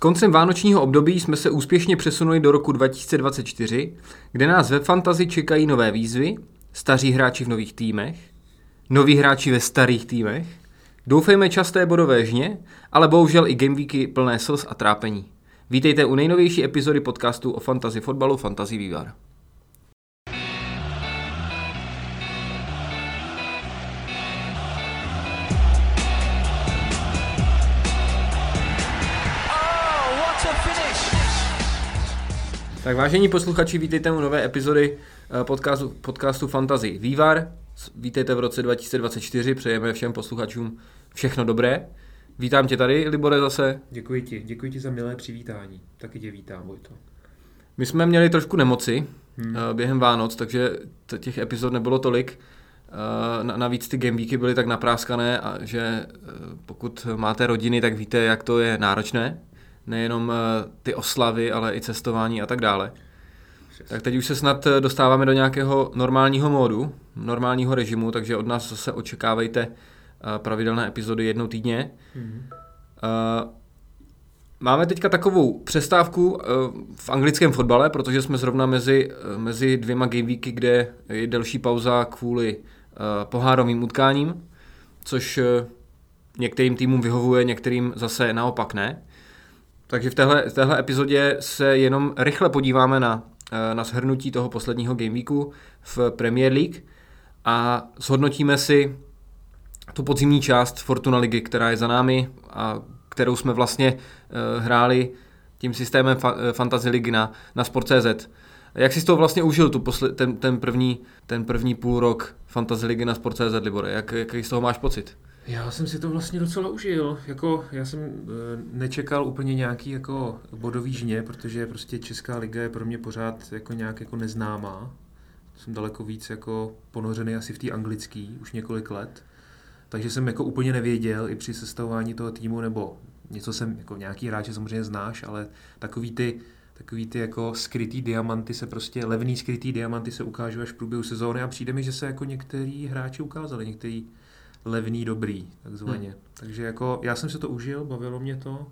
koncem vánočního období jsme se úspěšně přesunuli do roku 2024, kde nás ve Fantasy čekají nové výzvy, staří hráči v nových týmech, noví hráči ve starých týmech, doufejme časté bodové žně, ale bohužel i gameweeky plné slz a trápení. Vítejte u nejnovější epizody podcastu o fantasy fotbalu Fantasy Vývar. Tak vážení posluchači, vítejte u nové epizody eh, podcastu, podcastu Fantasy Vývar. Vítejte v roce 2024, přejeme všem posluchačům všechno dobré. Vítám tě tady, Libore, zase. Děkuji ti, děkuji ti za milé přivítání. Taky tě vítám, Vojto. My jsme měli trošku nemoci hmm. Eh, během Vánoc, takže těch epizod nebylo tolik. Eh, navíc ty gameweeky byly tak napráskané, a že pokud máte rodiny, tak víte, jak to je náročné nejenom eh, ty oslavy, ale i cestování a tak dále. Tak teď už se snad eh, dostáváme do nějakého normálního módu, normálního režimu, takže od nás zase očekávejte eh, pravidelné epizody jednou týdně. Mm-hmm. Máme teďka takovou přestávku v anglickém fotbale, protože jsme zrovna mezi, mezi dvěma gameweeky, kde je delší pauza kvůli pohárovým utkáním, což některým týmům vyhovuje, některým zase naopak ne. Takže v téhle, v téhle epizodě se jenom rychle podíváme na, eh, na shrnutí toho posledního gameweeku v Premier League a zhodnotíme si tu podzimní část Fortuna ligy, která je za námi a kterou jsme vlastně uh, hráli tím systémem eh, Fantasy League na, na Sport.cz. Jak jsi to vlastně užil, tu posle- ten, ten, první, ten první půl rok Fantasy Ligy na Sport.cz, Libore? Jak, jaký z toho máš pocit? Já jsem si to vlastně docela užil. Jako, já jsem e, nečekal úplně nějaký jako bodový žně, protože prostě Česká liga je pro mě pořád jako nějak jako neznámá. Jsem daleko víc jako ponořený asi v té anglické už několik let. Takže jsem jako úplně nevěděl i při sestavování toho týmu, nebo něco jsem, jako nějaký hráče samozřejmě znáš, ale takový ty, takový ty jako skrytý diamanty se prostě, levný skrytý diamanty se ukážou až v průběhu sezóny a přijde mi, že se jako některý hráči ukázali, některý levný dobrý, takzvaně. Hmm. Takže jako já jsem se to užil, bavilo mě to.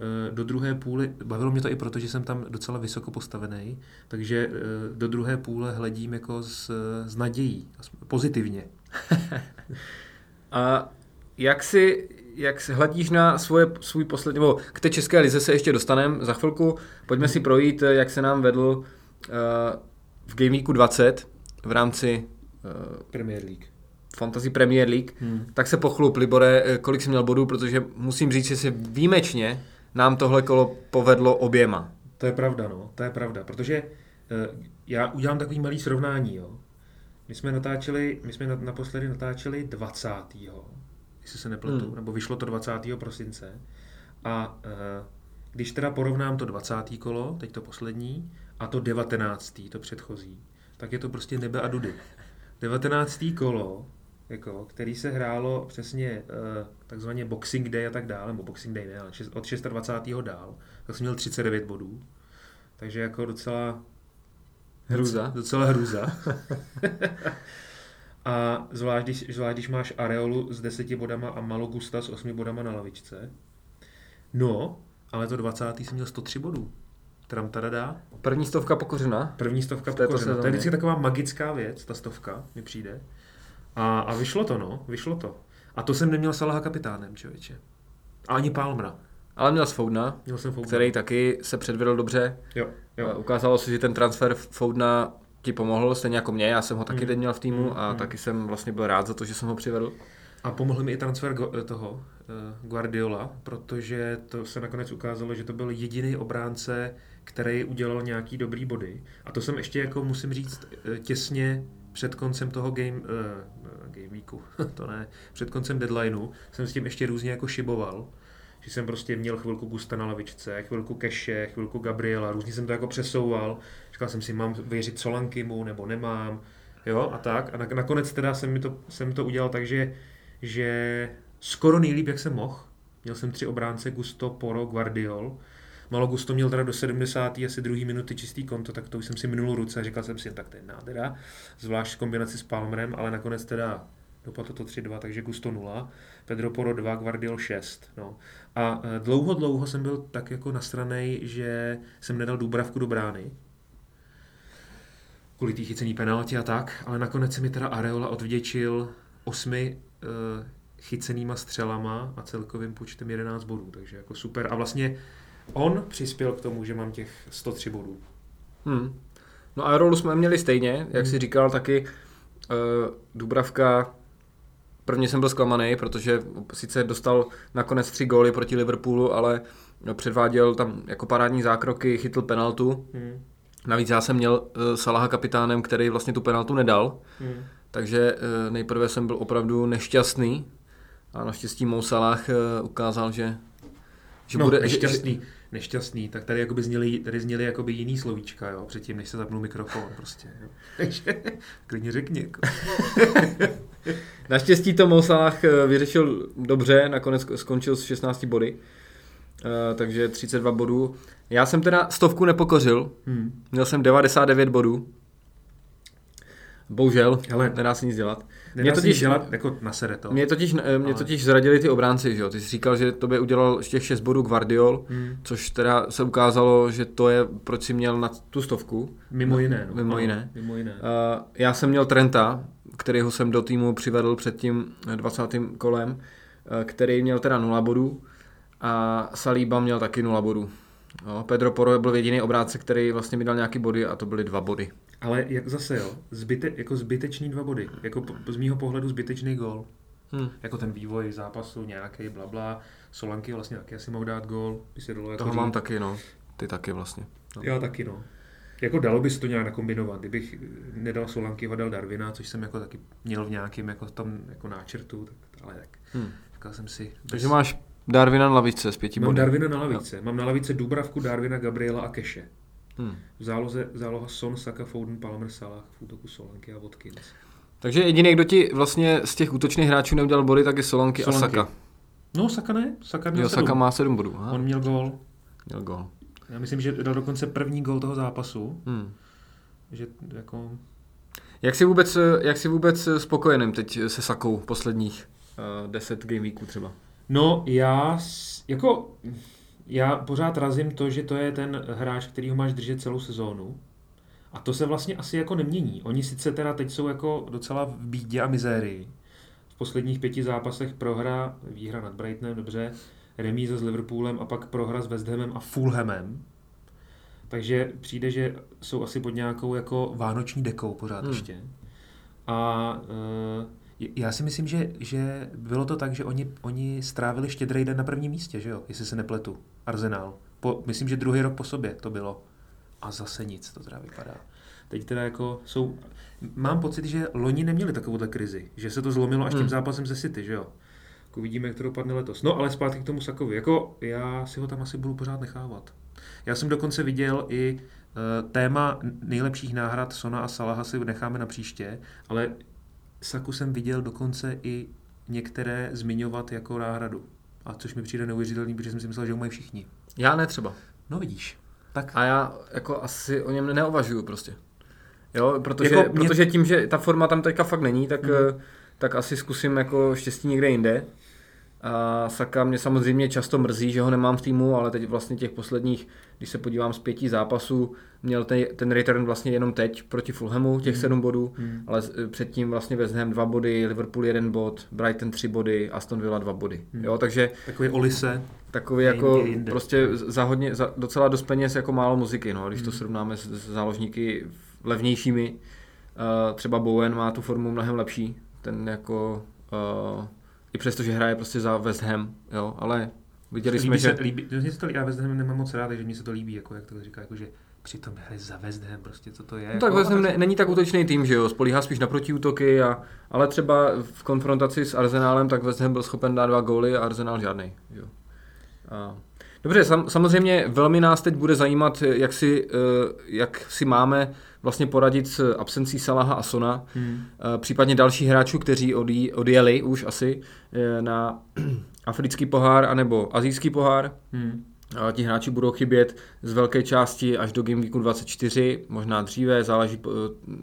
Eh, do druhé půly, bavilo mě to i proto, že jsem tam docela vysoko postavený, takže eh, do druhé půle hledím jako s, s nadějí, pozitivně. A jak si, jak si hledíš na svoje, svůj poslední, nebo k té české lize se ještě dostaneme za chvilku. Pojďme si projít, jak se nám vedl uh, v Game Weeku 20 v rámci uh, Premier League. Fantasy Premier League, hmm. tak se pochlup, Libore, eh, kolik jsi měl bodů, protože musím říct, že si výjimečně nám tohle kolo povedlo oběma. To je pravda, no, to je pravda, protože uh, já udělám takový malý srovnání, jo. My jsme natáčeli, my jsme naposledy natáčeli 20. jestli se nepletu, hmm. nebo vyšlo to 20. prosince. A uh, když teda porovnám to 20. kolo, teď to poslední, a to 19. to předchozí, tak je to prostě nebe a dudy. 19. kolo jako, který se hrálo přesně uh, takzvaně Boxing Day a tak dále, nebo Boxing Day ne, ale od 26. dál, tak jsem měl 39 bodů. Takže jako docela... Hruza. Docela hruza. a zvlášť když, zvlášť, když máš Areolu s 10 bodama a Malogusta s 8 bodama na lavičce. No, ale to 20. jsem měl 103 bodů. Tram dá. První stovka pokořena. První stovka pokořena. To je vždycky taková magická věc, ta stovka mi přijde. A, a vyšlo to, no, vyšlo to. A to jsem neměl Salaha kapitánem, člověče. A ani Palmra. Ale měl Foudna, měl jsem Foudna, který taky se předvedl dobře. Jo, jo. Ukázalo se, že ten transfer Foudna ti pomohl, stejně jako mě, já jsem ho taky mm. teď měl v týmu mm, a mm. taky jsem vlastně byl rád za to, že jsem ho přivedl. A pomohl mi i transfer toho eh, Guardiola, protože to se nakonec ukázalo, že to byl jediný obránce, který udělal nějaký dobrý body. A to jsem ještě, jako musím říct, eh, těsně před koncem toho game, uh, game weeku, to ne, před koncem deadlineu jsem s tím ještě různě jako šiboval, že jsem prostě měl chvilku Gusta na lavičce, chvilku Keše, chvilku Gabriela, různě jsem to jako přesouval, říkal jsem si, mám věřit Solankimu nebo nemám, jo, a tak. A nakonec teda jsem, mi to, jsem to udělal tak, že, že skoro nejlíp, jak jsem mohl. Měl jsem tři obránce, Gusto, Poro, Guardiol, Malo Gusto měl teda do 70. asi druhý minuty čistý konto, tak to už jsem si minul ruce a říkal jsem si, tak to je nádhera, zvlášť v kombinaci s Palmerem, ale nakonec teda dopadlo to 3-2, takže Gusto 0, Pedro Poro 2, Guardiol 6. No. A eh, dlouho, dlouho jsem byl tak jako nasranej, že jsem nedal Dubravku do brány, kvůli té chycený penalti a tak, ale nakonec se mi teda Areola odvděčil osmi uh, chycenýma střelama a celkovým počtem 11 bodů, takže jako super. A vlastně on přispěl k tomu, že mám těch 103 bodů. Hmm. No a rolu jsme měli stejně, jak hmm. si říkal taky, uh, Dubravka, prvně jsem byl zklamaný, protože sice dostal nakonec tři góly proti Liverpoolu, ale no, předváděl tam jako parádní zákroky, chytl penaltu. Hmm. Navíc já jsem měl uh, Salaha kapitánem, který vlastně tu penaltu nedal, hmm. takže uh, nejprve jsem byl opravdu nešťastný a naštěstí Mou Salah uh, ukázal, že, že no, bude... Nešťastný. Že, nešťastný, tak tady jakoby zněli, tady zněli jakoby jiný slovíčka, jo, předtím, než se zapnul mikrofon, prostě, jo. Takže klidně řekni, jako. Naštěstí to Mosalah eh, vyřešil dobře, nakonec skončil s 16 body, uh, takže 32 bodů. Já jsem teda stovku nepokořil, hmm. měl jsem 99 bodů, Bohužel, ale nedá se nic dělat. Mě totiž, dělat jako na to. Mě totiž, mě ale... totiž zradili ty obránci, že jo? Ty jsi říkal, že to by udělal těch 6 bodů Guardiol, hmm. což teda se ukázalo, že to je, proč si měl na tu stovku. Mimo jiné. No. Mimo jiné. Mimo jiné. Uh, já jsem měl Trenta, kterýho jsem do týmu přivedl před tím 20. kolem, uh, který měl teda 0 bodů a Saliba měl taky 0 bodů. No, Pedro Poro byl jediný obránce, který vlastně mi dal nějaký body a to byly dva body. Ale jak zase jo, zbyte, jako zbytečný dva body. Jako z mýho pohledu zbytečný gol. Hmm. Jako ten vývoj zápasu nějaký blabla. Solanky vlastně taky asi mohl dát gol. By se dalo jako Toho říct. mám taky, no. Ty taky vlastně. No. Já taky, no. Jako dalo by se to nějak nakombinovat. Kdybych nedal Solanky, dal Darvina, což jsem jako taky měl v nějakém jako tom jako náčrtu, tak, ale tak. Hmm. Říkal jsem si... Bez... Takže máš Darwina na lavice s pěti Mám body. Darwina na lavice. No. Mám na lavice Dubravku, Darwina, Gabriela a Keše. Hmm. V záloze, záloha Son, Saka, Foden, Palmer, Salah, v útoku Solanky a Watkins. Takže jediný, kdo ti vlastně z těch útočných hráčů neudělal body, tak je Solanky, Solanky. a Saka. No, Saka ne. Saka, měl jo, Saka má sedm bodů. Aha. On měl gol. Měl gol. Já myslím, že dal dokonce první gol toho zápasu. Hmm. Že jako... Jak jsi vůbec, jak jsi vůbec spokojeným teď se Sakou posledních uh, deset game weeků třeba? No, já jako já pořád razím to, že to je ten hráč, který ho máš držet celou sezónu. A to se vlastně asi jako nemění. Oni sice teda teď jsou jako docela v bídě a mizérii. V posledních pěti zápasech prohra, výhra nad Brightonem, dobře, remíza s Liverpoolem a pak prohra s West Hamem a Fulhamem. Takže přijde, že jsou asi pod nějakou jako vánoční dekou pořád hmm. ještě. A uh, já si myslím, že, že bylo to tak, že oni, oni strávili štědrý den na prvním místě, že jo? Jestli se nepletu. Arsenal. Po, myslím, že druhý rok po sobě to bylo. A zase nic to teda vypadá. Teď teda jako jsou... Mám pocit, že loni neměli takovouhle krizi. Že se to zlomilo až tím hmm. zápasem ze City, že jo? Jako vidíme, jak to dopadne letos. No ale zpátky k tomu Sakovi. Jako já si ho tam asi budu pořád nechávat. Já jsem dokonce viděl i uh, téma nejlepších náhrad Sona a Salaha si necháme na příště, ale Saku jsem viděl dokonce i některé zmiňovat jako náhradu. A což mi přijde neuvěřitelný, protože jsem si myslel, že ho mají všichni. Já ne třeba. No vidíš. Tak. A já jako asi o něm neovažuju prostě. Jo, protože, jako mě... protože tím, že ta forma tam teďka fakt není, tak, mm. tak asi zkusím jako štěstí někde jinde. A Saka mě samozřejmě často mrzí, že ho nemám v týmu, ale teď vlastně těch posledních, když se podívám z pěti zápasů, měl ten, ten return vlastně jenom teď proti Fulhamu, těch mm. sedm bodů, mm. ale předtím vlastně West Ham dva body, Liverpool jeden bod, Brighton tři body, Aston Villa dva body. Mm. Jo, takže... Takový Olise. Takový jako jinde, jinde. prostě za hodně, za docela dost peněz jako málo muziky, no, když mm. to srovnáme s, s záložníky levnějšími. Uh, třeba Bowen má tu formu mnohem lepší, ten jako... Uh, i přesto, že hraje prostě za West Ham, jo, ale viděli jsme, že... líbí, mně se to líbí, já West Ham nemám moc rád, takže mně se to líbí, jako jak to říká, jako že přitom hraje za West Ham, prostě co to je. No tak jako, West Ham ne, není tak útočný tým, že jo, spolíhá spíš na protiútoky, a, ale třeba v konfrontaci s Arsenálem, tak West Ham byl schopen dát dva góly a Arsenal žádný. Jo. A, dobře, sam, samozřejmě velmi nás teď bude zajímat, jak si, eh, jak si máme vlastně poradit s absencí Salaha a Sona, hmm. Eh, případně další hráčů, kteří odjí, odjeli už asi eh, na africký pohár anebo azijský pohár. Hmm. ti hráči budou chybět z velké části až do Game Weeku 24, možná dříve, záleží,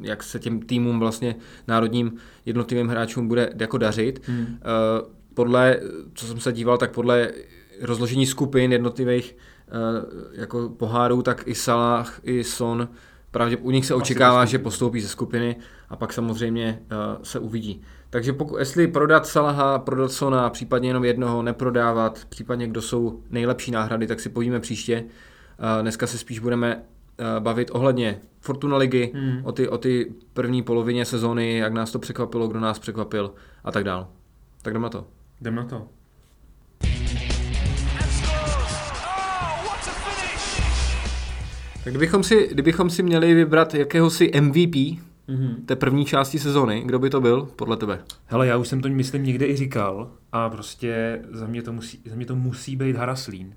jak se těm týmům vlastně národním jednotlivým hráčům bude jako dařit. Hmm. Podle, co jsem se díval, tak podle rozložení skupin jednotlivých jako pohárů, tak i Salah, i Son, pravdě u nich se očekává, že postoupí ze skupiny a pak samozřejmě se uvidí. Takže pokud, jestli prodat Salaha, prodat Sona, případně jenom jednoho, neprodávat, případně kdo jsou nejlepší náhrady, tak si povíme příště. Dneska se spíš budeme bavit ohledně Fortuna ligy, hmm. o, ty, o ty první polovině sezóny, jak nás to překvapilo, kdo nás překvapil a tak dál. Tak jdeme na to. Jdeme na to. Tak kdybychom si, kdybychom si měli vybrat jakéhosi MVP mm-hmm. té první části sezony. Kdo by to byl podle tebe? Hele, já už jsem to myslím někde i říkal a prostě za mě to musí, za mě to musí být Haraslín.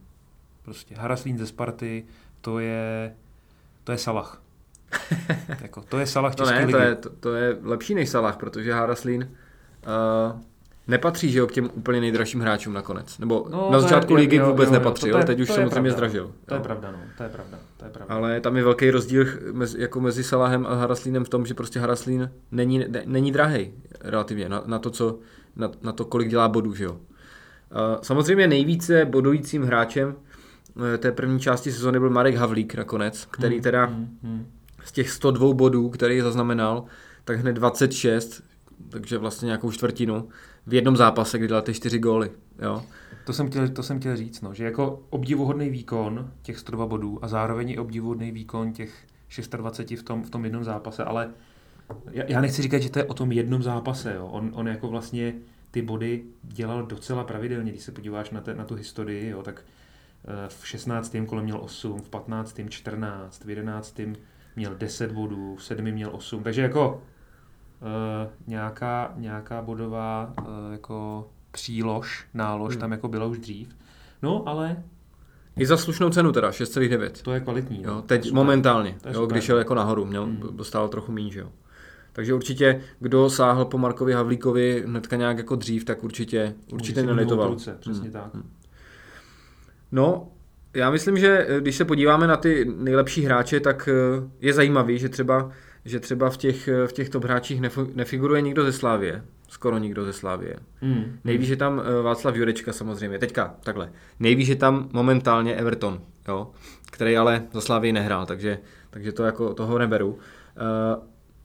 Prostě Haraslín ze Sparty, to je, to je Salah. jako, to je Salah České no ne, ligy. To je, to, to je lepší než Salah, protože Haraslín uh, nepatří že jo, k těm úplně nejdražším hráčům nakonec. Nebo no, na začátku je, ligy jo, vůbec jo, jo, nepatřil, teď už samozřejmě zdražil. To je pravda, no, to je pravda, to je pravda. Ale tam je velký rozdíl mezi, jako mezi Salahem a Haraslínem v tom, že prostě Haraslín není, ne, není drahý relativně na, na, to, co, na, na, to, kolik dělá bodů, že jo. Samozřejmě nejvíce bodujícím hráčem eh, té první části sezóny byl Marek Havlík nakonec, který hmm, teda hmm, hmm. z těch 102 bodů, který zaznamenal, tak hned 26, takže vlastně nějakou čtvrtinu, v jednom zápase, kdy dal ty čtyři góly. Jo. To jsem, chtěl, to jsem chtěl říct, no, že jako obdivuhodný výkon těch 102 bodů a zároveň i obdivuhodný výkon těch 26 v tom, v tom jednom zápase, ale já, já nechci říkat, že to je o tom jednom zápase. Jo. On, on jako vlastně ty body dělal docela pravidelně, když se podíváš na, te, na tu historii, jo, tak eh, v 16. kole měl 8, v 15. 14, v 11. měl 10 bodů, v 7. měl 8, takže jako nějaká, nějaká bodová uh, jako přílož, nálož hmm. tam jako byla už dřív. No, ale i za slušnou cenu teda, 6,9. To je kvalitní. Jo, teď to momentálně, to jo, když šel jako nahoru, měl, hmm. dostal trochu méně, že jo. Takže určitě, kdo sáhl po Markovi Havlíkovi hnedka nějak jako dřív, tak určitě, určitě nelitoval. Ruce, přesně hmm. tak. Hmm. No, já myslím, že eh, když se podíváme na ty nejlepší hráče, tak je zajímavý, že třeba že třeba v těch, v těch top hráčích nefiguruje nikdo ze Slávie. Skoro nikdo ze Slávie. Mm. Nejvíš, že tam eh, Václav Jurečka samozřejmě. Teďka, takhle. Nejvíš, že tam momentálně Everton, jo? který ale za Slávii nehrál, takže, takže to jako toho neberu. Uh,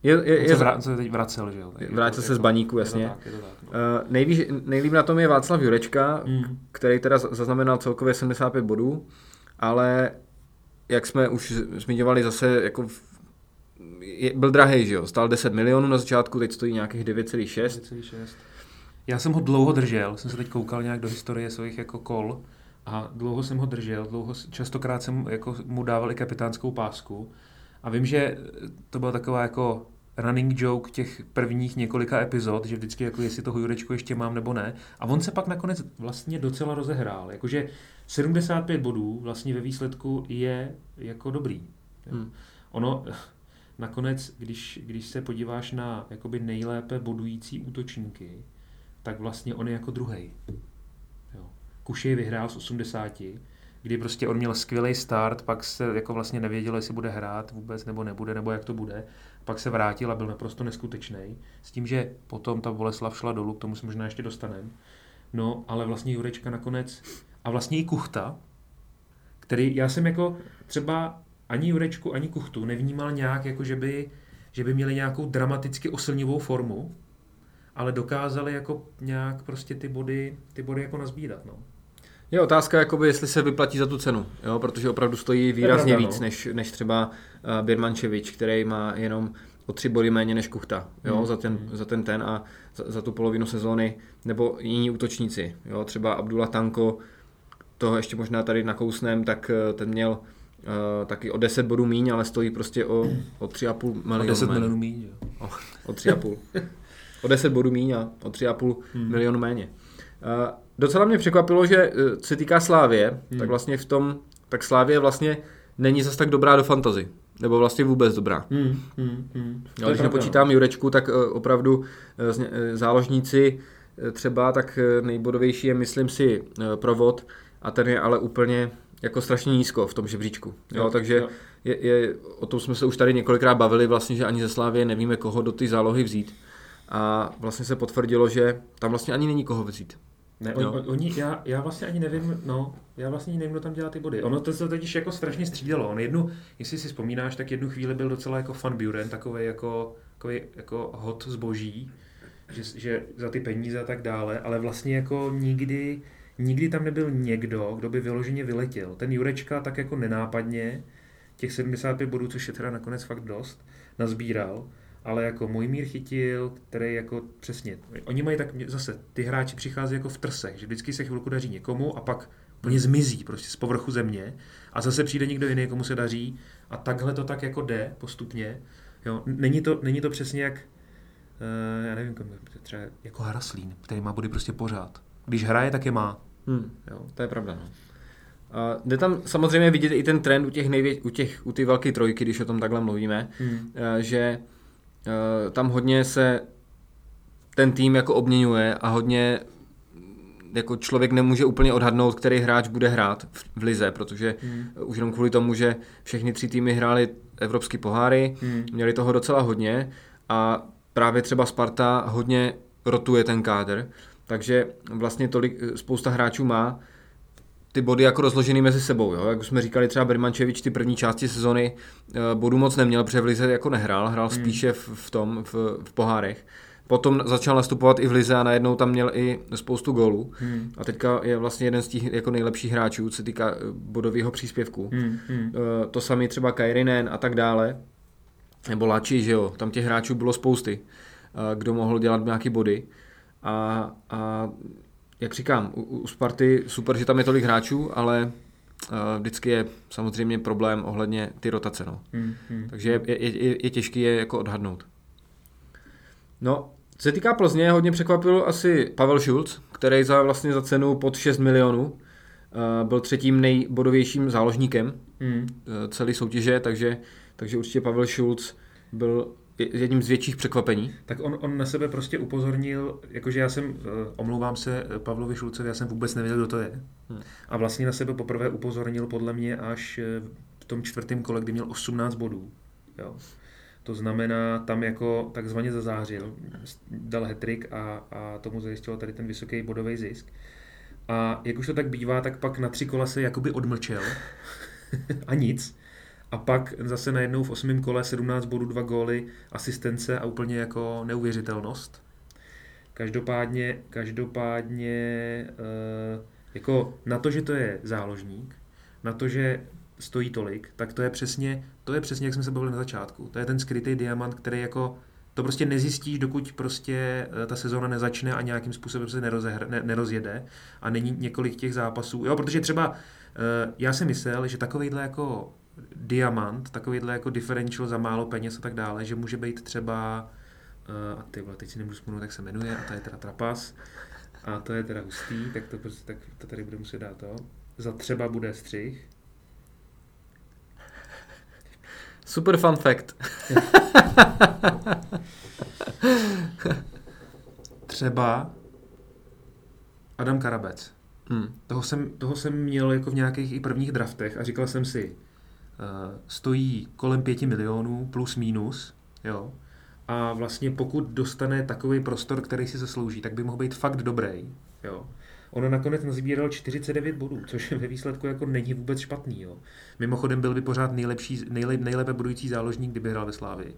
je, je, je, se, se teď vracel, že jo? Vrátil se z baníku, jasně. Je to tak, je to tak, no. uh, nejvíc, nejlíp na tom je Václav Jurečka, mm. který teda zaznamenal celkově 75 bodů, ale jak jsme už zmiňovali zase jako je, byl drahý, že jo? Stál 10 milionů na začátku, teď stojí nějakých 9,6. Já jsem ho dlouho držel, jsem se teď koukal nějak do historie svých jako kol a dlouho jsem ho držel, dlouho, častokrát jsem jako mu dával i kapitánskou pásku a vím, že to byla taková jako running joke těch prvních několika epizod, že vždycky jako jestli toho Jurečku ještě mám nebo ne. A on se pak nakonec vlastně docela rozehrál. Jakože 75 bodů vlastně ve výsledku je jako dobrý. Hmm. Ono, nakonec, když, když se podíváš na jakoby nejlépe bodující útočníky, tak vlastně on je jako druhý. Kušej vyhrál z 80, kdy prostě on měl skvělý start, pak se jako vlastně nevěděl, jestli bude hrát vůbec nebo nebude, nebo jak to bude. Pak se vrátil a byl naprosto neskutečný. S tím, že potom ta Boleslav šla dolů, k tomu se možná ještě dostaneme. No, ale vlastně Jurečka nakonec, a vlastně i Kuchta, který já jsem jako třeba ani Jurečku, ani Kuchtu nevnímal nějak, jako že by, že by měli nějakou dramaticky oslnivou formu, ale dokázali jako nějak prostě ty body, ty body jako nazbírat. No. Je otázka, jakoby, jestli se vyplatí za tu cenu, jo? protože opravdu stojí výrazně pravda, víc no. než, než třeba uh, Birmančevič, který má jenom o tři body méně než Kuchta jo? Hmm. Za, ten, hmm. za ten ten a za, za tu polovinu sezóny, nebo jiní útočníci, jo? třeba Abdullah Tanko, toho ještě možná tady nakousnem, tak uh, ten měl Uh, taky o 10 bodů míň, ale stojí prostě o, o 3,5 milionu. O 10 milionů míň, jo. O, o 3,5. o 10 bodů míň a o 3,5 hmm. milionu méně. Uh, docela mě překvapilo, že uh, se týká Slávě, hmm. tak vlastně v tom, tak Slávě vlastně není zas tak dobrá do fantazy. Nebo vlastně vůbec dobrá. Hmm. Hmm. Hmm. Jo, když nepočítám no. Jurečku, tak uh, opravdu uh, záložníci třeba tak nejbodovější je, myslím si, provod a ten je ale úplně jako strašně nízko v tom žebříčku. Jo, Jo, takže jo. Je, je, o tom jsme se už tady několikrát bavili, vlastně, že ani ze Slávě nevíme, koho do ty zálohy vzít. A vlastně se potvrdilo, že tam vlastně ani není koho vzít. Ne, on, on, oni, já, já vlastně ani nevím, no, já vlastně ani nevím, kdo tam dělá ty body. Ono to se totiž jako strašně střídalo. On jednu, jestli si vzpomínáš, tak jednu chvíli byl docela jako Fan Buren, takový jako, takový jako hot zboží, že, že za ty peníze a tak dále, ale vlastně jako nikdy, nikdy tam nebyl někdo, kdo by vyloženě vyletěl. Ten Jurečka tak jako nenápadně, těch 75 bodů, což je teda nakonec fakt dost, nazbíral, ale jako Mojmír chytil, který jako přesně, oni mají tak, zase ty hráči přichází jako v trsech, že vždycky se chvilku daří někomu a pak úplně zmizí prostě z povrchu země a zase přijde někdo jiný, komu se daří a takhle to tak jako jde postupně. Jo, není, to, není to přesně jak, uh, já nevím, třeba jako Haraslín, který má body prostě pořád. Když hraje, tak je má. Hmm. Jo. To je pravda. No. A jde tam samozřejmě vidět i ten trend u těch, nejvě- u těch u ty velké trojky, když o tom takhle mluvíme, Hmm. eh, že eh, tam hodně se ten tým jako obměňuje a hodně mm, jako člověk nemůže úplně odhadnout, který hráč bude hrát v, v lize, protože Hmm. už jenom kvůli tomu, že všechny tři týmy hrály evropský poháry, Hmm. měli toho docela hodně a právě třeba Sparta hodně rotuje ten kádr, takže vlastně tolik, spousta hráčů má ty body jako rozložený mezi sebou. Jo? Jak už jsme říkali, třeba Bermančevič ty první části sezony eh, bodů moc neměl, protože v lize jako nehrál, hrál Hmm. spíše v, v tom, v, v pohárech. Potom začal nastupovat i v lize a najednou tam měl i spoustu gólů. Hmm. A teďka je vlastně jeden z těch jako nejlepších hráčů, co se týká eh, bodového příspěvku. Hmm. Hmm. Eh, to samý třeba Kairinen a tak dále, nebo Lači, že jo, tam těch hráčů bylo spousty, eh, kdo mohl dělat nějaký body a, a jak říkám, u, u Sparty super, že tam je tolik hráčů, ale eh, vždycky je samozřejmě problém ohledně ty rotace, no. Hmm. Hmm. Takže je, je, je, je těžký je jako odhadnout. No, co se týká Plzně, hodně překvapil asi Pavel Schulz, který za vlastně za cenu pod 6 milionů eh, byl třetím nejbodovějším záložníkem Hmm. eh, celé soutěže, takže, takže určitě Pavel Schulz byl jedním z větších překvapení. Tak on, on na sebe prostě upozornil, jakože já jsem, eh, omlouvám se eh, Pavlovi Šulcovi, já jsem vůbec nevěděl, kdo to je. Hmm. A vlastně na sebe poprvé upozornil podle mě až eh, v tom čtvrtém kole, kdy měl 18 bodů. Jo. To znamená, tam jako takzvaně zazářil, dal hetrik a, a tomu zajistil tady ten vysoký bodový zisk. A jak už to tak bývá, tak pak na tři kola se jakoby odmlčel a nic. A pak zase najednou v osmém kole 17 bodů, dva góly, asistence a úplně jako neuvěřitelnost. Každopádně, každopádně eh, jako na to, že to je záložník, na to, že stojí tolik, tak to je přesně, to je přesně, jak jsme se bavili na začátku. To je ten skrytý diamant, který jako to prostě nezjistíš, dokud prostě eh, ta sezóna nezačne a nějakým způsobem se nerozehr, ne, nerozjede a není několik těch zápasů. Jo, protože třeba eh, já si myslel, že takovýhle jako diamant, takovýhle jako differential za málo peněz a tak dále, že může být třeba uh, a ty vole, teď si nemůžu vzpomenout, jak se jmenuje, a to je teda Trapas, a to je teda hustý, tak to, prostě, tak to tady bude muset dát to. Za třeba bude střih. Super fun fact. Třeba Adam Karabec. Hmm. Toho jsem, toho jsem měl jako v nějakých i prvních draftech a říkal jsem si, stojí kolem pěti milionů plus minus, jo. A vlastně pokud dostane takový prostor, který si zaslouží, tak by mohl být fakt dobrý, jo. Ono nakonec nazbíral 49 bodů, což ve výsledku jako není vůbec špatný, jo. Mimochodem byl by pořád nejlepší, nejle, nejlépe bodující záložník, kdyby hrál ve Slávii.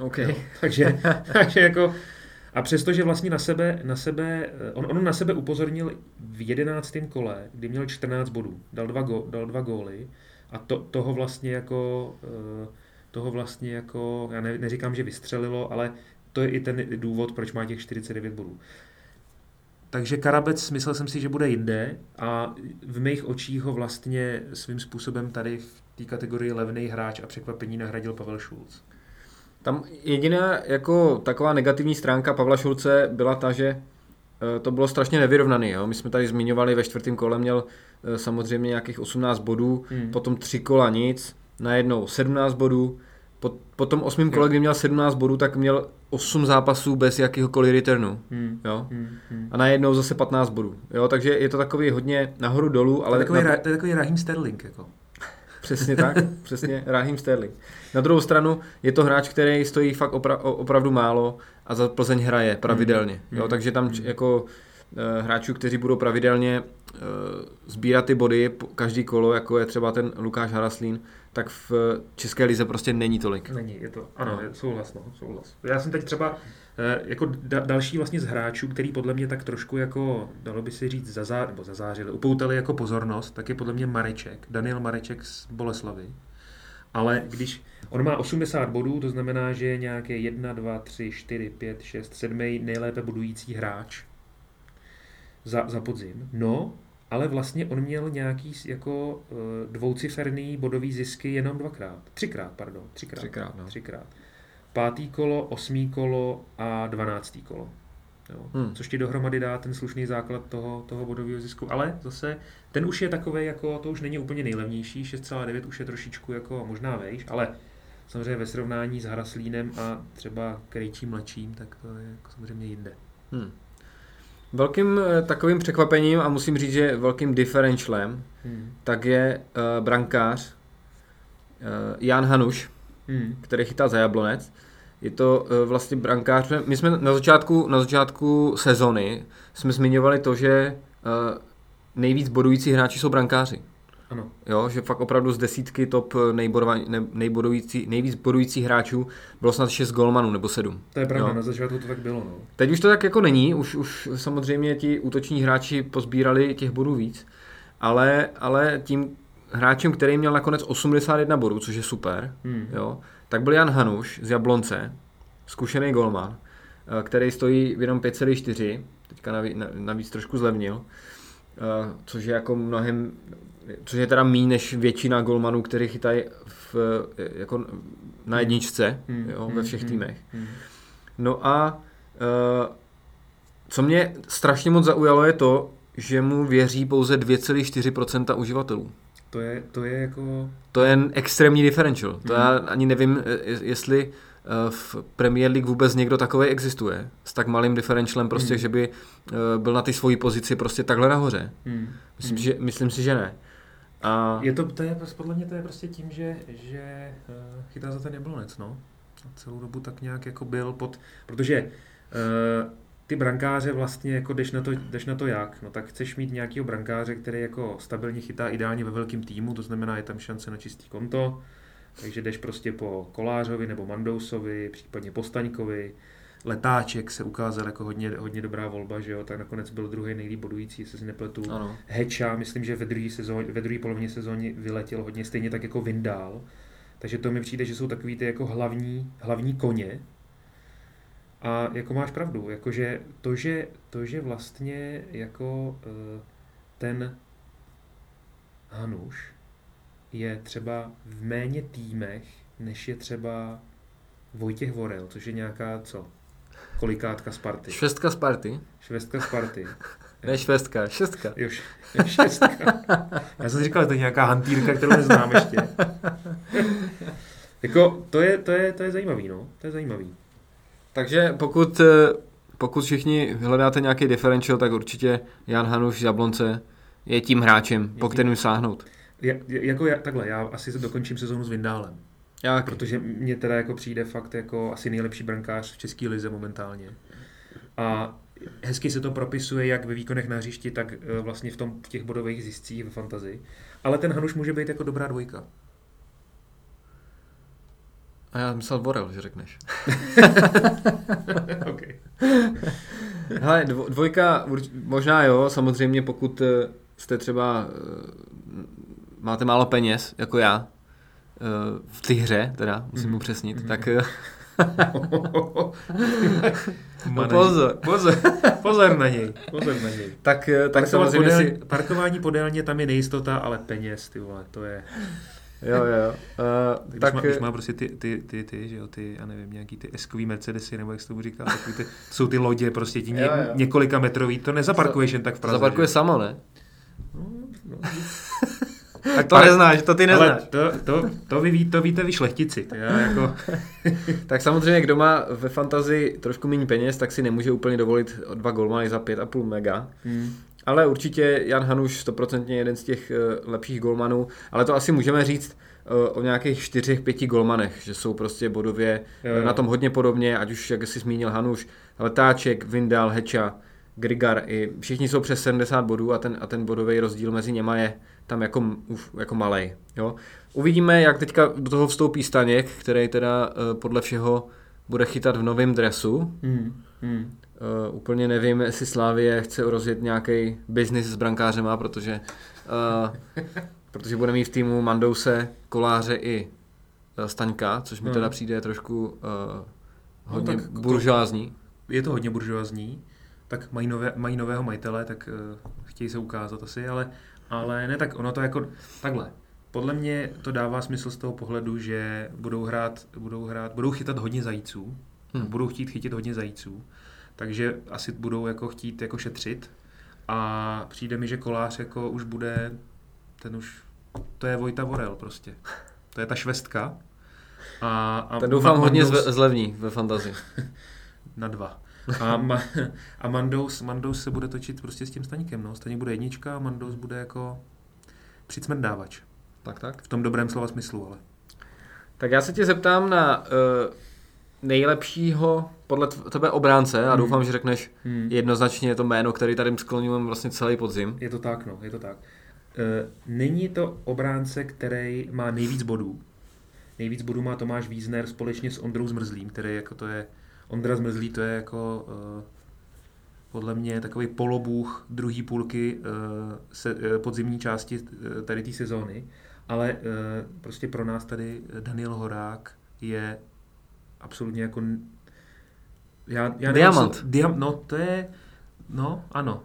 OK. Jo, takže, takže jako, a přesto, že vlastně na sebe, na sebe on, on na sebe upozornil v jedenáctém kole, kdy měl 14 bodů, dal dva, go, dal dva góly a to, toho vlastně jako, eh, toho vlastně jako, já ne, neříkám, že vystřelilo, ale to je i ten důvod, proč má těch 49 bodů. Takže Karabec, myslel jsem si, že bude jinde a v mých očích ho vlastně svým způsobem tady v té kategorii levný hráč a překvapení nahradil Pavel Šulc. Tam jediná jako taková negativní stránka Pavla Šulce byla ta, že to bylo strašně nevyrovnaný. Jo? My jsme tady zmiňovali, ve čtvrtém kole měl eh, samozřejmě nějakých 18 bodů, Hmm. potom tři kola nic, najednou 17 bodů, po, po tom osmém kole, kdy měl 17 bodů, tak měl 8 zápasů bez jakýhokoliv returnu. Hmm. Jo? Hmm. Hmm. A najednou zase 15 bodů. Jo? Takže je to takový hodně nahoru dolů, To je ale takový, na, to je takový Raheem Sterling. Jako. přesně tak, přesně Raheem Sterling. Na druhou stranu je to hráč, který stojí fakt opra- opravdu málo a za Plzeň hraje pravidelně. Mm. Jo? Mm. Takže tam Mm. jako eh, hráčů, kteří budou pravidelně eh, sbírat ty body každý kolo, jako je třeba ten Lukáš Haraslín, tak v České lize prostě není tolik. Není, je to, ano, No. je, souhlas, no, souhlas. Já jsem teď třeba eh, jako da, další vlastně z hráčů, který podle mě tak trošku jako, dalo by se říct, zazá, nebo zazářili, upoutali jako pozornost, tak je podle mě Mareček, Daniel Mareček z Boleslavy. Ale když on má 80 bodů, to znamená, že je nějaký 1, 2, 3, 4, 5, 6, 7 nejlépe bodující hráč za, za podzim. No, ale vlastně on měl nějaký jako eh, dvouciferný bodový zisky jenom dvakrát. Třikrát, pardon. Třikrát. Třikrát, no. Třikrát. Pátý kolo, osmý kolo a dvanáctý kolo. Jo. Hmm. Což ti dohromady dá ten slušný základ toho, toho bodového zisku. Ale zase, ten už je takový, jako to už není úplně nejlevnější, 6,9 už je trošičku jako možná vejš, ale samozřejmě ve srovnání s Haraslínem a třeba Krejčím mladším, tak to je jako samozřejmě jinde. Hmm. Velkým eh, takovým překvapením a musím říct, že velkým differentialem, Hmm. tak je uh, brankář uh, Jan Hanuš, Hmm. který chytá za Jablonec. Je to uh, vlastně brankář, my jsme na začátku, na začátku sezony jsme zmiňovali to, že uh, nejvíc bodující hráči jsou brankáři. Ano. Jo, že fakt opravdu z desítky top nejbodující, nejvíc bodujících hráčů bylo snad 6 golmanů nebo 7. To je pravda, Jo. na začátku to tak bylo. No. Teď už to tak jako není, už, už samozřejmě ti útoční hráči pozbírali těch bodů víc, ale, ale tím hráčem, který měl nakonec 81 bodů, což je super, Hmm. jo, tak byl Jan Hanuš z Jablonce, zkušený golman, eh, který stojí jenom 5,4, teďka navíc, navíc trošku zlevnil, eh, což je jako mnohem, což je teda míň než většina golmanů, kteří chytají v, jako na jedničce, Hmm. jo, ve Hmm. všech Hmm. týmech. Hmm. No a uh, co mě strašně moc zaujalo je to, že mu věří pouze 2,4% uživatelů. To je, to je jako... To je extrémní differential. To Mhm. já ani nevím, eh, jestli eh, v Premier League vůbec někdo takový existuje. S tak malým differentialem prostě, Mhm. že by byl na ty svoji pozici prostě takhle nahoře. Hmm. Myslím, Hmm. že, myslím si, že ne. A Je to, to je, podle mě to je prostě tím, že, že uh, chytá za ten jablonec, no. A celou dobu tak nějak jako byl pod, protože uh, ty brankáře vlastně, jako jdeš na, to, jdeš na to jak, no tak chceš mít nějakého brankáře, který jako stabilně chytá ideálně ve velkém týmu, to znamená, je tam šance na čistý konto, takže jdeš prostě po Kolářovi nebo Mandousovi, případně po Staňkovi, Letáček se ukázal jako hodně, hodně dobrá volba, že jo, tak nakonec byl druhý nejlíp bodující, jestli si nepletu. ano. Heča, myslím, že ve druhé sezóně, ve druhé polovině sezóny vyletěl hodně, stejně tak jako Vindál. Takže to mi přijde, že jsou takový ty jako hlavní, hlavní koně. A jako máš pravdu, jakože to, že, to, že vlastně jako eh, ten Hanuš je třeba v méně týmech, než je třeba Vojtěch Vorel, což je nějaká, co? Kolikátka Sparty. Švestka Sparty? Švestka Sparty. Ne švestka, šestka. Jo, šestka. Já jsem říkal, že to je nějaká hantýrka, kterou neznám ještě. jako, to je, to, je, to je zajímavý, no. To je zajímavý. Takže pokud, pokud všichni hledáte nějaký differential, tak určitě Jan Hanuš z Jablonce je tím hráčem, po tím. kterým sáhnout. Ja, jako já, takhle, já asi se dokončím sezónu s Vindálem. Já, Protože mně teda jako přijde fakt jako asi nejlepší brankář v české lize momentálně. A hezky se to propisuje jak ve výkonech na hřišti, tak eh, vlastně v, tom, v těch bodových ziscích ve fantazii. Ale ten Hanuš může být jako dobrá dvojka. A já myslel Borel, že řekneš. okay. Hele, dvo, dvojka, možná jo, samozřejmě pokud eh, jste třeba, eh, máte málo peněz, jako já, v té hře, teda, musím Mhm. upřesnit, Mhm. tak eh, no pozor, Pozor, pozor na něj, pozor na něj. tak, eh, tak Tak samozřejmě podél, si, Parkování podélně, tam je nejistota, ale peněz, ty vole, to je... jo, jo, uh, Když, tak, má, když eh, má prostě ty, ty, ty, ty, že jo, ty, já nevím, nějaký ty eskový Mercedesy, nebo jak se tomu říká, takový ty, jsou ty lodě prostě ti ně, Jo, jo. několika metrový, to nezaparkuješ jen tak v Praze. zaparkuje že? samo, ne? No, no, Tak to neznáš, to ty neznáš. Ale to, to, to, vy, to víte vy šlechtici. Já jako... tak samozřejmě, kdo má ve fantazii trošku méně peněz, tak si nemůže úplně dovolit dva golmany za 5,5 mega. Hmm. Ale určitě Jan Hanuš stoprocentně jeden z těch uh, lepších golmanů, ale to asi můžeme říct uh, o nějakých čtyřech, pěti golmanech, že jsou prostě bodově jo, jo. na tom hodně podobně, ať už, jak jsi zmínil Hanuš, Letáček, Vindal, Heča, Grigar, i všichni jsou přes 70 bodů a ten, a ten bodový rozdíl mezi něma je tam jako, jako malej. Jo? Uvidíme, jak teďka do toho vstoupí Staněk, který teda uh, podle všeho bude chytat v novém dresu. Hmm. Hmm. Uh, úplně nevím, jestli Slávie chce rozjet nějaký biznis s brankářema, protože, uh, protože bude mít v týmu Mandouse, Koláře i uh, Staňka, což mi no. teda přijde trošku uh, hodně no, buržoázní. Je to hodně buržoázní, tak mají, nové, mají nového majitele, tak uh, chtějí se ukázat asi, ale, ale ne, tak ono to jako takhle. Podle mě to dává smysl z toho pohledu, že budou hrát, budou hrát, budou chytat hodně zajíců, hmm. budou chtít chytit hodně zajíců takže asi budou jako chtít jako šetřit a přijde mi, že kolář jako už bude, ten už, to je Vojta Vorel prostě. To je ta švestka. A, a ten doufám hodně zlevní ve fantazii. na dva. A, ma, a Mandous, Mandous se bude točit prostě s tím staníkem. No. Staník bude jednička a Mandous bude jako přicmrdávač. Tak, tak. V tom dobrém slova smyslu, ale. Tak já se tě zeptám na uh, nejlepšího podle tebe obránce a hmm. doufám, že řekneš hmm. jednoznačně to jméno, který tady skloňujeme vlastně celý podzim. Je to tak, no, je to tak. E, není to obránce, který má nejvíc bodů. Nejvíc bodů má Tomáš Vízner společně s Ondrou Zmrzlým, který jako to je, Ondra Zmrzlý to je jako e, podle mě takový polobůh druhé půlky e, se, e, podzimní části tady té sezóny, ale prostě pro nás tady Daniel Horák je absolutně jako já, já Diamant. Nevím, diam, no to je, no ano.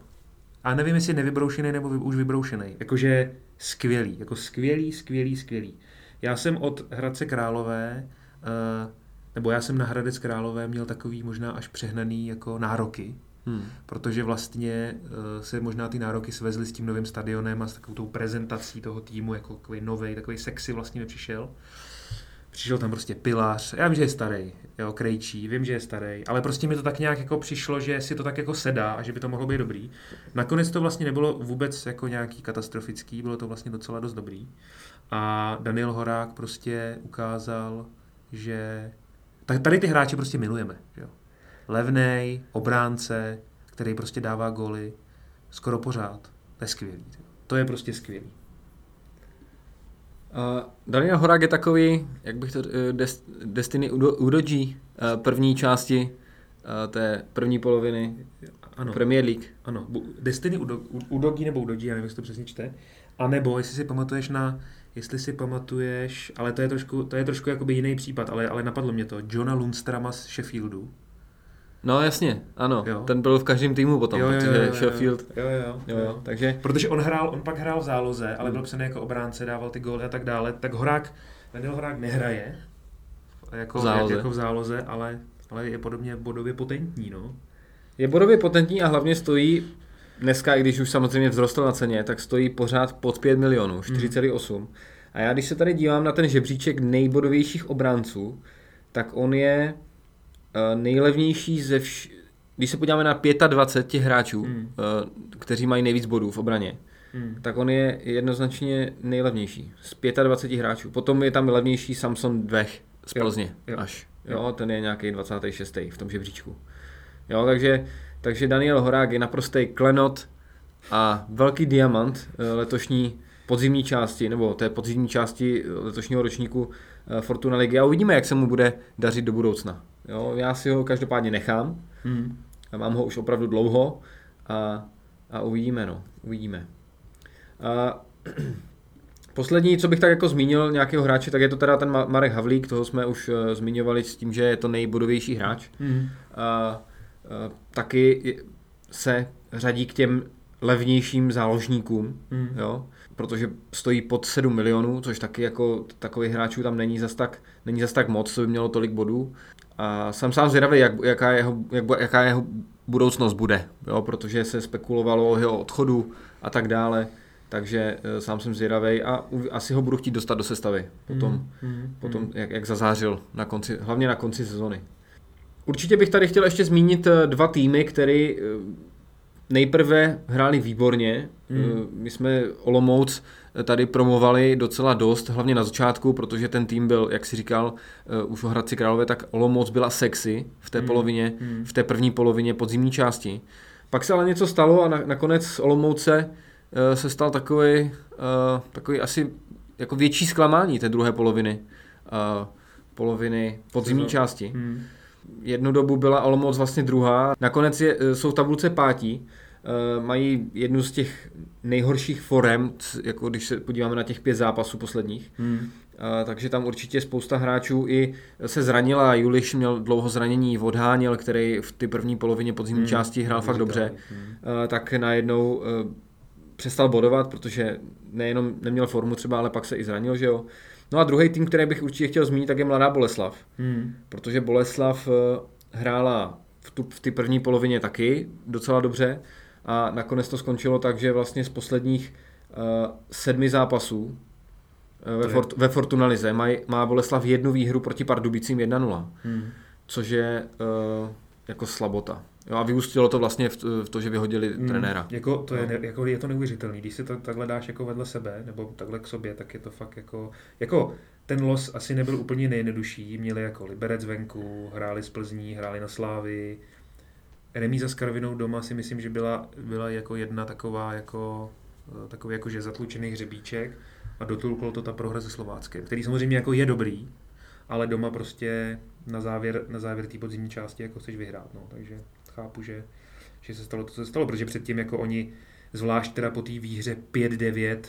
A nevím, jestli nevybroušený nebo vy, už vybroušený. Jakože skvělý, jako skvělý, skvělý, skvělý. Já jsem od Hradce Králové, uh, nebo já jsem na Hradec Králové měl takový možná až přehnaný jako nároky, Hmm. Protože vlastně uh, se možná ty nároky svezly s tím novým stadionem a s takovou tou prezentací toho týmu, jako takový nový, takový sexy vlastně mi přišel. Přišel tam prostě pilař, já vím, že je starý, jo, krejčí, vím, že je starý, ale prostě mi to tak nějak jako přišlo, že si to tak jako sedá a že by to mohlo být dobrý. Nakonec to vlastně nebylo vůbec jako nějaký katastrofický, bylo to vlastně docela dost dobrý. A Daniel Horák prostě ukázal, že tady ty hráče prostě milujeme. Jo. Levnej, obránce, který prostě dává goly skoro pořád. To je skvělý. To je prostě skvělý. Uh, Daniel Horák je takový, jak bych to, uh, Dest, Destiny Udoji uh, první části uh, té první poloviny ano. Premier League. Ano, Destiny Udogi nebo Udoji, já nevím, jestli to přesně čte. A nebo, jestli si pamatuješ na, jestli si pamatuješ, ale to je trošku, to je trošku jakoby jiný případ, ale, ale napadlo mě to, Johna Lundstrama z Sheffieldu. No jasně, ano. Jo. Ten byl v každém týmu potom, jo, jo, protože jo, jo, Sheffield. Jo, jo, jo, jo. Takže... Protože on hrál, on pak hrál v záloze, ale hmm. byl psaný jako obránce, dával ty góly a tak dále. Tak Horák, Daniel Horák nehraje jako v záloze, jako v záloze ale, ale je podobně bodově potentní. No. Je bodově potentní a hlavně stojí dneska, i když už samozřejmě vzrostl na ceně, tak stojí pořád pod 5 milionů, 4,8. Hmm. A já když se tady dívám na ten žebříček nejbodovějších obránců, tak on je Eh, nejlevnější ze vš- když se podíváme na 25 těch hráčů, uh, kteří mají nejvíc bodů v obraně, hmm. tak on je jednoznačně nejlevnější z 25 hráčů. Potom je tam levnější Samson Dvech z Plzně jo, jo. až. Jo, ten je nějaký 26. v tom žebříčku. Jo, takže, takže Daniel Horák je naprostý klenot a velký diamant eh, letošní podzimní části, nebo té podzimní části letošního ročníku Fortuna Ligy a uvidíme, jak se mu bude dařit do budoucna. Jo, já si ho každopádně nechám. Hmm. A mám ho už opravdu dlouho a, a uvidíme, no. Uvidíme. A, poslední, co bych tak jako zmínil nějakého hráče, tak je to teda ten Marek Havlík, toho jsme už uh, zmiňovali s tím, že je to nejbodovější hráč. Hmm. A, taky se řadí k těm levnějším záložníkům, hmm. jo, protože stojí pod 7 milionů, což taky jako takových hráčů tam není zas tak, není zas tak moc, co by mělo tolik bodů. A jsem sám zvědavý, jak, jaká, jeho, jak, jaká jeho budoucnost bude, jo, protože se spekulovalo o jeho odchodu a tak dále. takže uh, sám jsem zvědavý a asi ho budu chtít dostat do sestavy potom, mm, mm, potom mm. Jak, jak zazářil na konci, hlavně na konci sezony. Určitě bych tady chtěl ještě zmínit dva týmy, které nejprve hráli výborně. Mm. My jsme Olomouc tady promovali docela dost, hlavně na začátku, protože ten tým byl, jak si říkal, už o Hradci Králové, tak Olomouc byla sexy v té mm. polovině, mm. v té první polovině podzimní části. Pak se ale něco stalo a na, nakonec Olomouce uh, se stal takový, takový asi jako větší zklamání té druhé poloviny, poloviny podzimní části. Mm. Jednu dobu byla Olomouc vlastně druhá, nakonec je, jsou v tabulce pátí, uh, mají jednu z těch nejhorších forem, jako když se podíváme na těch pět zápasů posledních. Hmm. Uh, takže tam určitě spousta hráčů i se zranila. Juliš měl dlouho zranění, odháněl, který v ty první polovině podzimní hmm. části hrál fakt dobře. Hmm. Tak najednou přestal bodovat, protože nejenom neměl formu třeba, ale pak se i zranil, že jo. No a druhý tým, který bych určitě chtěl zmínit, tak je Mladá Boleslav. Hmm. Protože Boleslav hrála v, tu, v ty první polovině taky docela dobře a nakonec to skončilo tak, že vlastně z posledních uh, sedmi zápasů uh, ve, Fort, ve Fortuna Lize má, má Boleslav jednu výhru proti Pardubicím 1-0, hmm. což je uh, jako slabota. Jo, a vyústilo to vlastně v, v to, že vyhodili hmm. trenéra. Jako, to je, no. jako, je to neuvěřitelný. Když si to takhle dáš jako vedle sebe, nebo takhle k sobě, tak je to fakt jako... Jako ten los asi nebyl úplně nejjednodušší. Měli jako Liberec venku, hráli z Plzní, hráli na Slávy, remíza s Karvinou doma si myslím, že byla, byla jako jedna taková jako eh, takový jakože zatlučený hřebíček a dotulklo to ta prohra ze Slováckem, který samozřejmě jako je dobrý, ale doma prostě na závěr, na závěr té podzimní části jako chceš vyhrát, no, takže chápu, že, že se stalo to, co se stalo, protože předtím jako oni, zvlášť teda po té výhře 5-9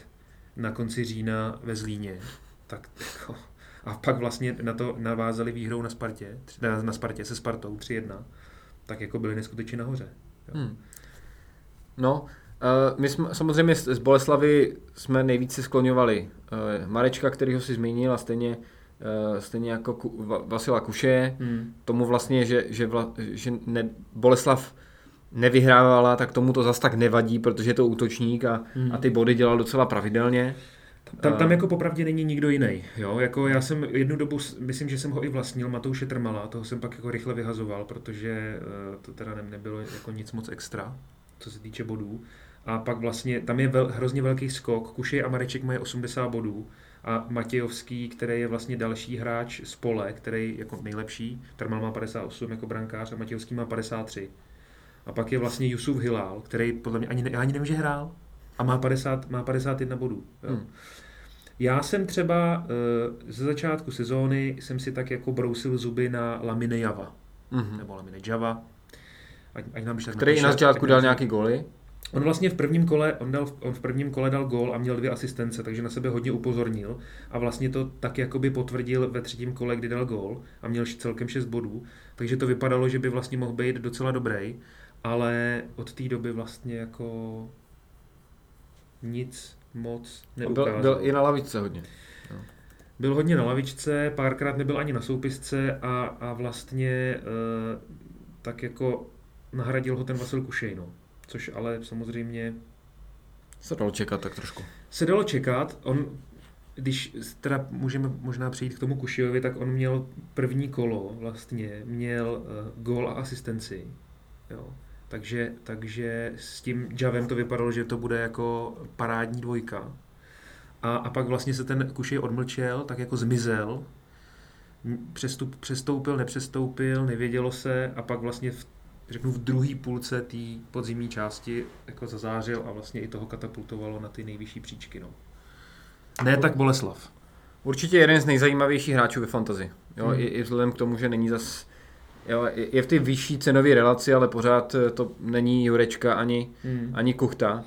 na konci října ve Zlíně, tak jako, a pak vlastně na to navázali výhrou na Spartě, na, na Spartě se Spartou 3-1, tak jako byli neskutečně nahoře. Hmm. No, uh, my jsme samozřejmě z Boleslavy jsme nejvíce skloňovali uh, Marečka, který ho si zmínil a stejně stejně jako Ku, Vasila Kuše, hmm. tomu vlastně, že, že, vla, že ne, Boleslav nevyhrávala, tak tomu to zas tak nevadí, protože je to útočník a, hmm. a ty body dělal docela pravidelně. Tam, tam jako popravdě není nikdo jiný. Jo? Jako já jsem jednu dobu, myslím, že jsem ho i vlastnil, Matouše Trmala, toho jsem pak jako rychle vyhazoval, protože eh, to teda nebylo jako nic moc extra, co se týče bodů. A pak vlastně, tam je vel, hrozně velký skok, Kušej a Mareček mají 80 bodů a Matějovský, který je vlastně další hráč z pole, který jako nejlepší, Trmal má 58 jako brankář a Matějovský má 53. A pak je vlastně Jusuf Hilal, který podle mě ani, ne, ani nevím, že hrál, a má, 50, má 51 bodů. Jo. Hmm. Já jsem třeba uh, ze začátku sezóny jsem si tak jako brousil zuby na Lamine Java. Mm-hmm. Nebo Lamine Java. Ať, ať nám Který na začátku dal nějaký góly. On vlastně v prvním kole, on, dal, on v prvním kole dal gól a měl dvě asistence, takže na sebe hodně upozornil a vlastně to tak jakoby potvrdil ve třetím kole, kdy dal gól a měl celkem 6 bodů, takže to vypadalo, že by vlastně mohl být docela dobrý, ale od té doby vlastně jako nic moc neukázal. Byl, byl i na lavičce hodně. No. Byl hodně na lavičce, párkrát nebyl ani na soupisce a, a vlastně e, tak jako nahradil ho ten Vasil Kušej, no. Což ale samozřejmě... Se dalo čekat tak trošku. Se dalo čekat. On, když teda můžeme možná přijít k tomu Kušejovi, tak on měl první kolo vlastně, měl uh, gól a asistenci. Jo. Takže, takže s tím Javem to vypadalo, že to bude jako parádní dvojka. A, a pak vlastně se ten Kušej odmlčel, tak jako zmizel, přestup, přestoupil, nepřestoupil, nevědělo se a pak vlastně v, řeknu v druhé půlce té podzimní části jako zazářil a vlastně i toho katapultovalo na ty nejvyšší příčky. No. Ne tak Boleslav. Určitě jeden z nejzajímavějších hráčů ve fantazi. Jo, hmm. i, I vzhledem k tomu, že není zas Jo, je v té vyšší cenové relaci, ale pořád eh, to není Jurečka ani, hmm. ani Kuchta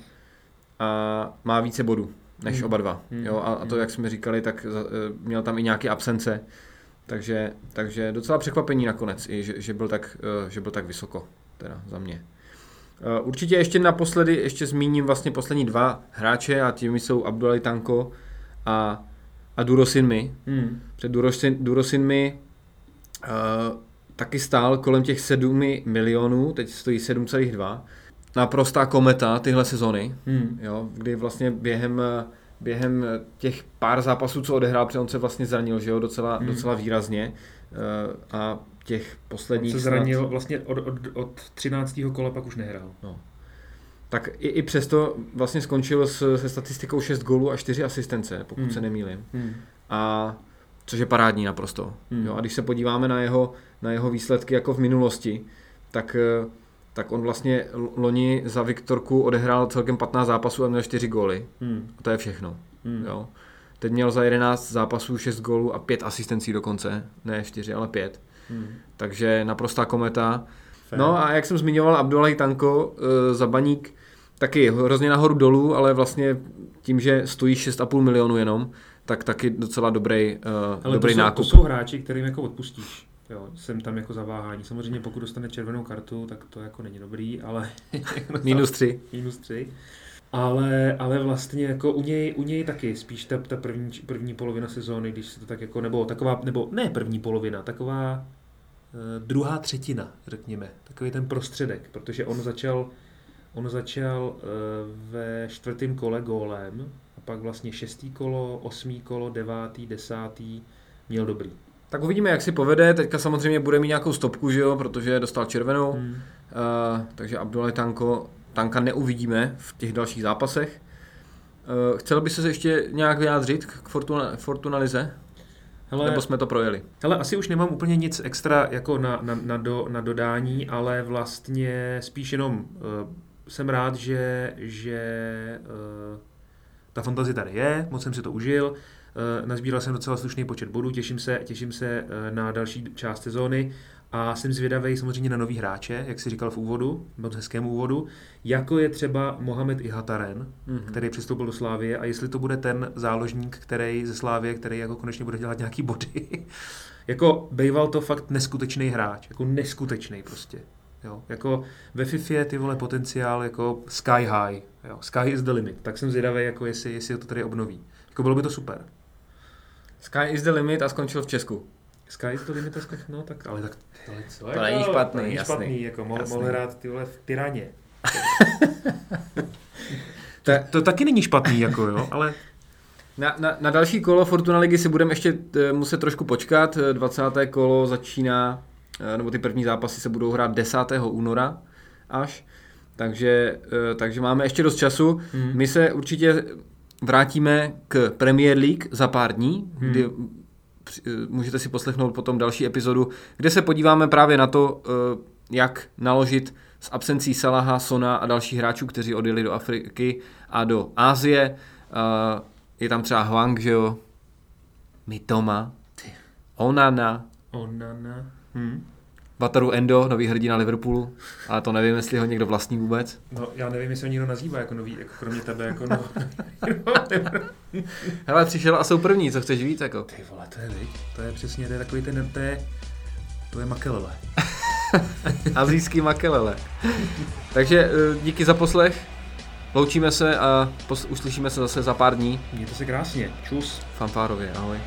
a má více bodů než hmm. oba dva. Hmm. Jo, a, a to, hmm. jak jsme říkali, tak za, eh, měl tam i nějaké absence, takže, takže docela překvapení nakonec, i že, že, byl tak, eh, že byl tak vysoko, teda za mě. Určitě ještě naposledy, ještě zmíním vlastně poslední dva hráče a těmi jsou Abdulali Tanko a, a Durosinmi. Hmm. Před Durosin, Durosinmi uh, taky stál kolem těch 7 milionů, teď stojí 7,2. naprostá kometa tyhle sezony, Hmm. jo, kdy vlastně během, během těch pár zápasů, co odehrál, protože on se vlastně zranil, že jo, docela, Hmm. docela výrazně eh, a těch On posledních se snad- zranil vlastně od, od, od 13. kola, pak už nehrál. tak i, i přesto vlastně skončil s, se statistikou 6 gólů a 4 asistence, pokud Hmm. se nemýlím. Hmm. A což je parádní naprosto. Hmm. Jo, a když se podíváme na jeho, na jeho výsledky jako v minulosti, tak, eh, tak on vlastně loni za Viktorku odehrál celkem 15 zápasů a měl 4 góly. Hmm. A to je všechno. Hmm. Jo. Teď měl za 11 zápasů 6 gólů a 5 asistencí dokonce. Ne 4, ale 5. Hmm. Takže naprostá kometa. Fair. No a jak jsem zmiňoval, Abdullah Tanko e, za baník taky hrozně nahoru dolů, ale vlastně tím, že stojí 6,5 milionů jenom, tak taky docela dobrý, uh, Ale dobrý to jsou, nákup. to jsou hráči, kterým jako odpustíš. Jo, jsem tam jako zaváhání. Samozřejmě pokud dostane červenou kartu, tak to jako není dobrý, ale... Minus 3. minus 3. Ale, ale vlastně jako u něj, u něj taky spíš ta, ta první, první polovina sezóny, když se to tak jako, nebo taková, nebo ne první polovina, taková uh, druhá třetina, řekněme, takový ten prostředek, protože on začal, on začal uh, ve čtvrtém kole gólem a pak vlastně šestý kolo, osmý kolo, devátý, desátý měl dobrý. Tak uvidíme, jak si povede. Teďka samozřejmě bude mít nějakou stopku, že jo, protože dostal červenou. Hmm. Uh, takže Abdullah Tanko, Tanka neuvidíme v těch dalších zápasech. Uh, chcel by se ještě nějak vyjádřit k Fortuna, Fortuna Lize? Hele, Nebo jsme to projeli? Hele, asi už nemám úplně nic extra jako na, na, na, do, na dodání, ale vlastně spíš jenom uh, jsem rád, že, že uh, ta fantazie tady je, moc jsem si to užil, nazbíral jsem docela slušný počet bodů, těším se, těším se uh, na další část sezóny a jsem zvědavý samozřejmě na nový hráče, jak si říkal v úvodu, moc hezkém úvodu, jako je třeba Mohamed Ihataren, Mhm. který přistoupil do Slávie a jestli to bude ten záložník, který ze Slávie, který jako konečně bude dělat nějaký body. jako bejval to fakt neskutečný hráč, jako neskutečný prostě. Jo, jako ve FIFA ty vole potenciál jako sky high, jo, sky is the limit, tak jsem zvědavý, jako jestli, jestli to tady obnoví. Jako bylo by to super. Sky is the limit a skončil v Česku. Sky is the limit, tak- no tak, ale tak to, je co, To není špatný, to není jasný. špatný, jako mohl, Jasný. mohl hrát ty vole v Tyraně. To, To taky není špatný, jako jo, ale Na, na, na další kolo Fortuna ligy si budeme ještě eh, muset trošku počkat. Eh, 20. kolo začíná, eh, nebo ty první zápasy se budou hrát 10. února až. Takže, eh, takže máme ještě dost času. Hmm. My se určitě vrátíme k Premier League za pár dní, Hmm. kdy eh, můžete si poslechnout potom další epizodu, kde se podíváme právě na to, eh, jak naložit s absencí Salaha, Sona a dalších hráčů, kteří odjeli do Afriky a do Ázie. Eh, Je tam třeba Hwang, že jo, Mitoma, Onana, Onana. Hmm. Wataru Endo, nový hrdina Liverpoolu, ale to nevím, jestli ho někdo vlastní vůbec. No, já nevím, jestli ho někdo nazývá jako nový, jako kromě tebe, jako no. Hele, přišel a jsou první, co chceš víc, jako. Ty vole, to je viď? To je přesně, to je takový ten, to je, to je makelele. Azijský makelele. Takže eh, díky za poslech, loučíme se a pos- uslyšíme se zase za pár dní. Mějte se krásně. Čus. Fanfárově, ahoj.